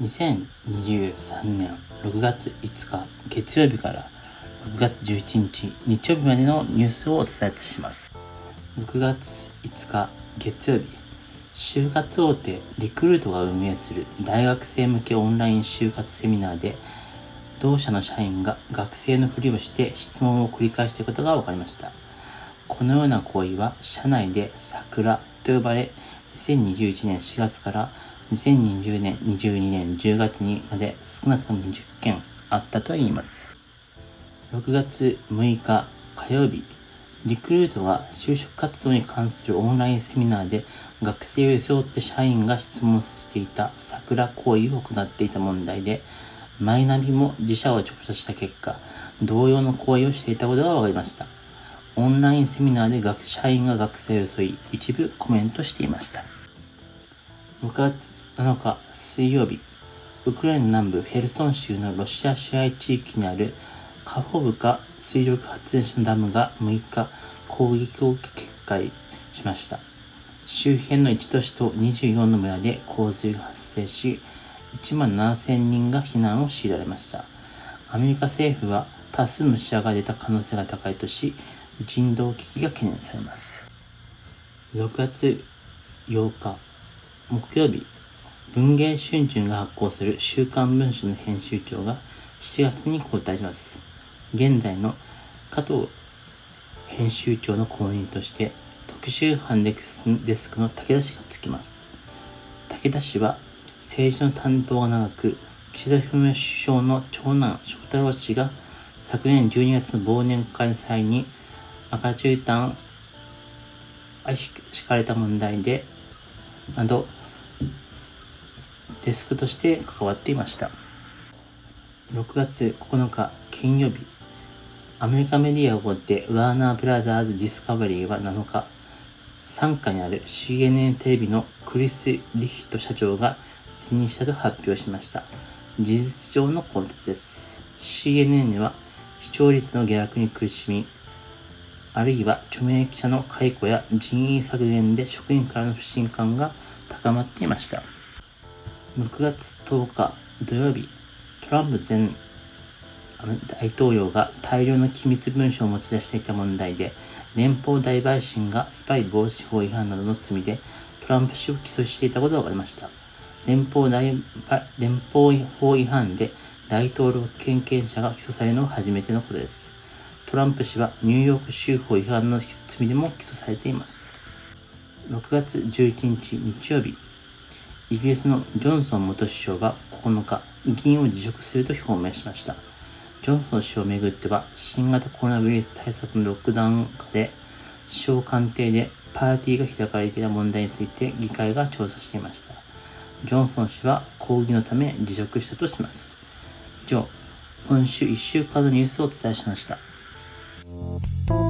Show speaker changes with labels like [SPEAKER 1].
[SPEAKER 1] 2023年6月5日月曜日から6月11日日曜日までのニュースをお伝えします。6月5日月曜日、就活大手リクルートが運営する大学生向けオンライン就活セミナーで、同社の社員が学生のふりをして質問を繰り返していることが分かりました。このような行為は社内で桜と呼ばれ、2021年4月から2020年、22年10月にまで少なくとも20件あったといいます。6月6日火曜日、リクルートが就職活動に関するオンラインセミナーで学生を装って社員が質問していた桜行為を行っていた問題で、マイナビも自社を調査した結果、同様の行為をしていたことが分かりました。オンラインセミナーで学社員が学生を装い、一部コメントしていました。6月7日水曜日、ウクライナ南部ヘルソン州のロシア支配地域にあるカホブカ水力発電所のダムが6日攻撃を決壊しました。周辺の1都市と24の村で洪水が発生し、1万7000人が避難を強いられました。アメリカ政府は多数の死者が出た可能性が高いとし、人道危機が懸念されます。6月8日木曜日、文藝春秋が発行する週刊文春の編集長が7月に交代します。現在の加藤編集長の後任として特集班デスクの武田氏がつきます。武田氏は政治の担当が長く、岸田文雄首相の長男翔太郎氏が昨年12月の忘年会の際に赤絨毯敷かれた問題でなどデスクとして関わっていました。6月9日金曜日、アメリカメディアを追ってワーナーブラザーズディスカバリーは7日、傘下にある CNN テレビのクリス・リヒト社長が辞任したと発表しました。事実上の更迭です。CNN は視聴率の下落に苦しみ、あるいは著名記者の解雇や人員削減で職員からの不信感が高まっていました。6月10日土曜日、トランプ前大統領が大量の機密文書を持ち出していた問題で、連邦大陪審がスパイ防止法違反などの罪でトランプ氏を起訴していたことが分かりました。連邦大連邦法違反で大統領権限者が起訴されるのは初めてのことです。トランプ氏はニューヨーク州法違反の罪でも起訴されています。6月11日日曜日、イギリスのジョンソン元首相が9日、議員を辞職すると表明しました。ジョンソン首相をめぐっては、新型コロナウイルス対策のロックダウン下で、首相官邸でパーティーが開かれていた問題について議会が調査していました。ジョンソン氏は抗議のため辞職したとします。以上、今週1週間のニュースをお伝えしました。Bye.